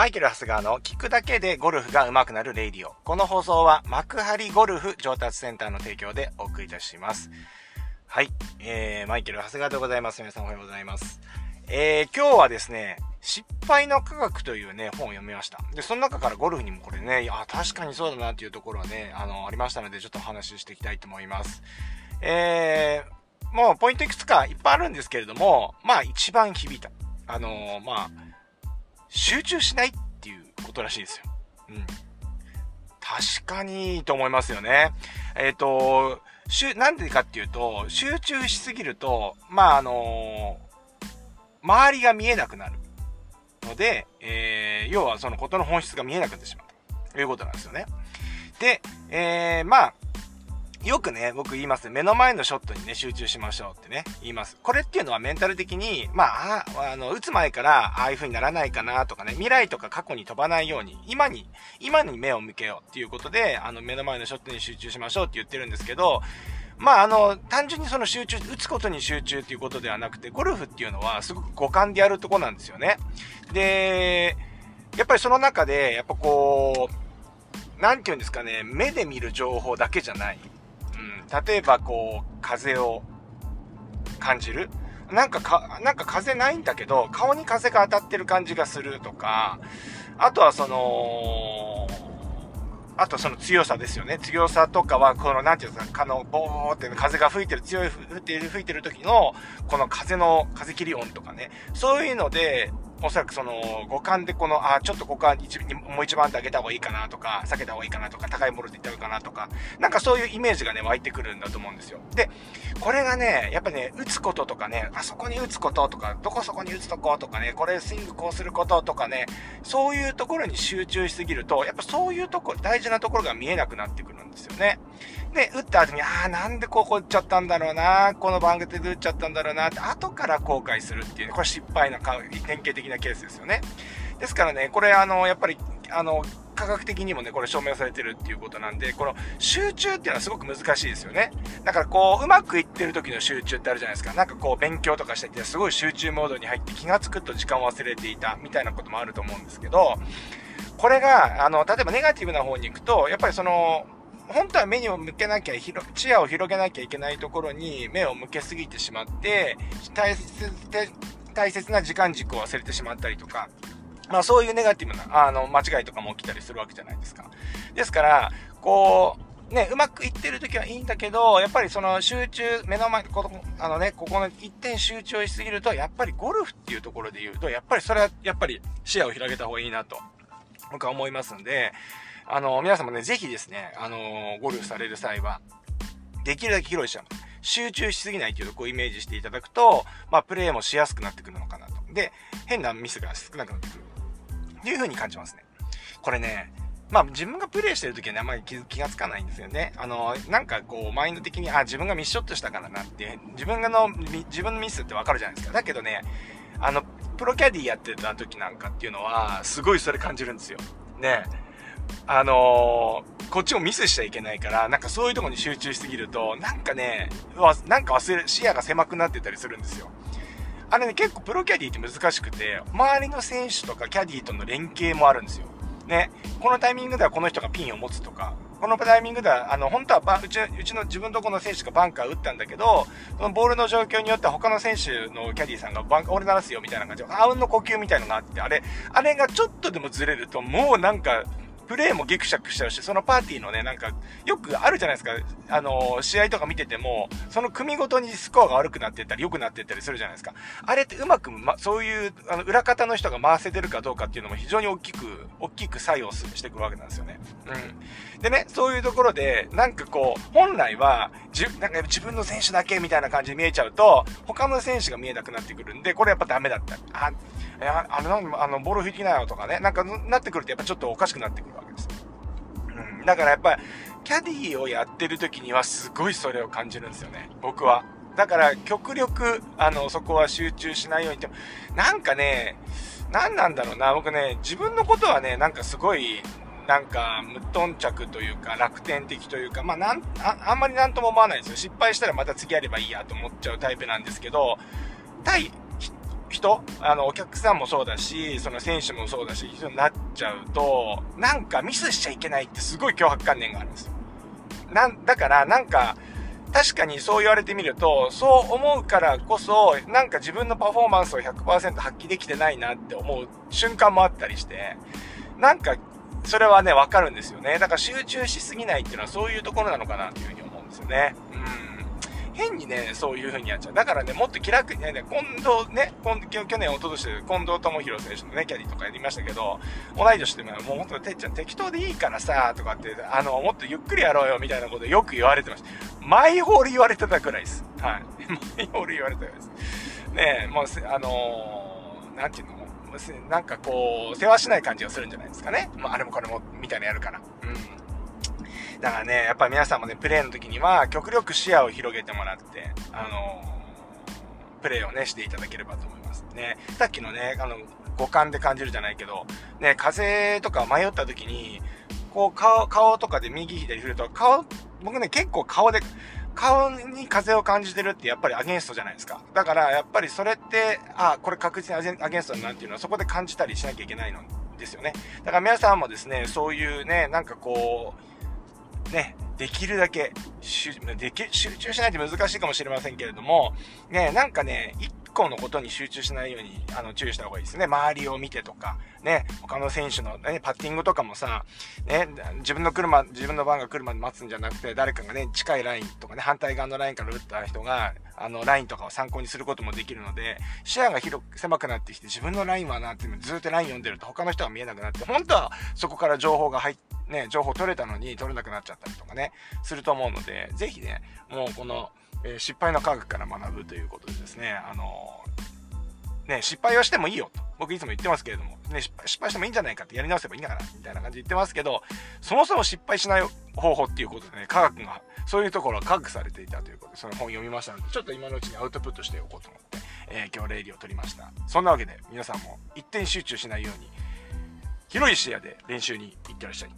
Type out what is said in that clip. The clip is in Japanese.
マイケル・ハスガーの聞くだけでゴルフが上手くなるレイディオ。この放送は幕張ゴルフ上達センターの提供でお送りいたします。はい。えー、マイケル・ハスガーでございます。皆さんおはようございます。えー、今日はですね、失敗の科学というね、本を読みました。で、その中からゴルフにもこれね、いや、確かにそうだなっていうところはね、あの、ありましたので、ちょっとお話ししていきたいと思います。えー、もうポイントいくつかいっぱいあるんですけれども、まあ一番響いた。あのー、まあ、集中しないっていうことらしいですよ。うん。確かにいいと思いますよね。えっ、ー、と、しゅ、なんでかっていうと、集中しすぎると、まあ、あのー、周りが見えなくなるので、えー、要はそのことの本質が見えなくなってしまうということなんですよね。で、えー、まあ、よくね、僕言います。目の前のショットにね、集中しましょうってね、言います。これっていうのはメンタル的に、まあ、あの、打つ前から、ああいう風にならないかなとかね、未来とか過去に飛ばないように、今に、今に目を向けようっていうことで、あの、目の前のショットに集中しましょうって言ってるんですけど、まあ、あの、単純にその集中、打つことに集中っていうことではなくて、ゴルフっていうのはすごく五感でやるとこなんですよね。で、やっぱりその中で、やっぱこう、なんて言うんですかね、目で見る情報だけじゃない。例えばこう、風を感じるなんかか、なんか風ないんだけど、顔に風が当たってる感じがするとか、あとはその、あとその強さですよね。強さとかは、この、なんていうんですか、あの、ボーって風が吹いてる、強い、吹いてる、吹いてる時の、この風の、風切り音とかね。そういうので、おそらくその、五感でこの、あ、ちょっとここは一もう一番手上げた方がいいかなとか、避けた方がいいかなとか、高いものでいった方がいいかなとか、なんかそういうイメージがね、湧いてくるんだと思うんですよ。で、これがね、やっぱね、打つこととかね、あそこに打つこととか、どこそこに打つとことかね、これスイングこうすることとかね、そういうところに集中しすぎると、やっぱそういうとこ、大事なところが見えなくなってくるんですよね。で、打った後に、ああ、なんでここ打っちゃったんだろうな、この番組で打っちゃったんだろうなって、後から後悔するっていう、ね、これ失敗な、典型的なケースですよね。ですからね、これあの、やっぱり、あの、科学的にもね、これ証明されてるっていうことなんで、この集中っていうのはすごく難しいですよね。だからこう、うまくいってる時の集中ってあるじゃないですか。なんかこう、勉強とかしてて、すごい集中モードに入って気がつくと時間を忘れていた、みたいなこともあると思うんですけど、これが、あの、例えばネガティブな方に行くと、やっぱりその、本当は目にも向けなきゃ、視野を広げなきゃいけないところに目を向けすぎてしまって、大切、大切な時間軸を忘れてしまったりとか、まあそういうネガティブな、あの、間違いとかも起きたりするわけじゃないですか。ですから、こう、ね、うまくいってる時はいいんだけど、やっぱりその集中、目の前、この、あのね、ここの一点集中しすぎると、やっぱりゴルフっていうところで言うと、やっぱりそれは、やっぱり視野を広げた方がいいなと、僕は思いますんで、あの、皆さんもね、ぜひですね、あの、ゴルフされる際は、できるだけ広いしちゃう。集中しすぎないっていうとこをイメージしていただくと、まあ、プレイもしやすくなってくるのかなと。で、変なミスが少なくなってくる。っていう風に感じますね。これね、まあ自分がプレイしてる時はね、あんまり気がつかないんですよね。あの、なんかこう、マインド的に、あ、自分がミスショットしたからなって、自分がの、自分のミスってわかるじゃないですか。だけどね、あの、プロキャディやってた時なんかっていうのは、すごいそれ感じるんですよ。ね。あのー、こっちもミスしちゃいけないから、なんかそういうとこに集中しすぎると、なんかね、なんか忘れ、視野が狭くなってたりするんですよ。あれね、結構プロキャディって難しくて、周りの選手とかキャディとの連携もあるんですよ。ね、このタイミングではこの人がピンを持つとか、このタイミングでは、あの、本当はうち、うちの自分とこの選手がバンカー打ったんだけど、そのボールの状況によっては他の選手のキャディーさんがバンカー、俺鳴らすよみたいな感じで、あうんの呼吸みたいのがあって、あれ、あれがちょっとでもずれると、もうなんか、プレーもギクシャクしちゃうし、そのパーティーのね、なんか、よくあるじゃないですか。あの、試合とか見てても、その組ごとにスコアが悪くなってったり、良くなってったりするじゃないですか。あれってうまく、ま、そういう、あの、裏方の人が回せてるかどうかっていうのも非常に大きく、大きく作用してくるわけなんですよね。うん。でね、そういうところで、なんかこう、本来は、じなんか自分の選手だけみたいな感じで見えちゃうと、他の選手が見えなくなってくるんで、これやっぱダメだった。あ、いや、あの、あの、ボール吹きなよとかね、なんかなってくるとやっぱちょっとおかしくなってくるわけです。うん。だからやっぱり、キャディーをやってる時にはすごいそれを感じるんですよね。僕は。だから極力、あの、そこは集中しないようにって、なんかね、何なんだろうな、僕ね、自分のことはね、なんかすごい、なんか、無頓着というか、楽天的というか、まあ、なんあ、あんまりなんとも思わないですよ。失敗したらまた次やればいいやと思っちゃうタイプなんですけど、対人、あの、お客さんもそうだし、その選手もそうだし、人になっちゃうと、なんかミスしちゃいけないってすごい脅迫観念があるんですよ。なん、だからなんか、確かにそう言われてみると、そう思うからこそ、なんか自分のパフォーマンスを100%発揮できてないなって思う瞬間もあったりして、なんか、それはね、わかるんですよね。だから集中しすぎないっていうのはそういうところなのかなっていうふうに思うんですよね。うん。変にね、そういう風にやっちゃう。だからね、もっと気楽にね、近藤ね、今去年、おととしで近藤智弘選手のね、キャディとかやりましたけど、同い年でも、もう本当てっちゃん適当でいいからさ、とかって、あの、もっとゆっくりやろうよ、みたいなことよく言われてました。マイホール言われてたくらいです。はい。マイホール言われてたくらいです。ねえもう、あのー、なんていうの？なんかこう、世話しない感じがするんじゃないですかね。まあ、あれもこれも、みたいなやるから。うん。だからね、やっぱり皆さんもね、プレイの時には、極力視野を広げてもらって、あのー、プレイをね、していただければと思います。ね、さっきのね、あの、五感で感じるじゃないけど、ね、風とか迷った時に、こう、顔、顔とかで右左振ると、顔、僕ね、結構顔で、顔に風を感じてるってやっぱりアゲンストじゃないですか。だからやっぱりそれって、あ、これ確実にアゲンストだなっていうのはそこで感じたりしなきゃいけないのですよね。だから皆さんもですね、そういうね、なんかこう、ね、できるだけ集中しないと難しいかもしれませんけれども、ね、なんかね、一個のことに集中しないように、あの、注意した方がいいですね。周りを見てとか、ね、他の選手の、ね、パッティングとかもさ、ね、自分の車、自分の番が来るまで待つんじゃなくて、誰かがね、近いラインとかね、反対側のラインから打った人が、あの、ラインとかを参考にすることもできるので、視野が広く、狭くなってきて、自分のラインはなって、ずっとライン読んでると他の人が見えなくなって、本当はそこから情報が入って、ね、情報取れたのに取れなくなっちゃったりとかね、すると思うので、ぜひね、もうこの、えー、失敗の科学から学ぶということでですね、あのー、ね、失敗はしてもいいよと。僕いつも言ってますけれども、ね、失敗してもいいんじゃないかってやり直せばいいんだから、みたいな感じで言ってますけど、そもそも失敗しない方法っていうことでね、科学が、そういうところは科学されていたということで、その本読みましたので、ちょっと今のうちにアウトプットしておこうと思って、えー、今日レイディを取りました。そんなわけで、皆さんも一点集中しないように、広い視野で練習に行ってらっしゃい。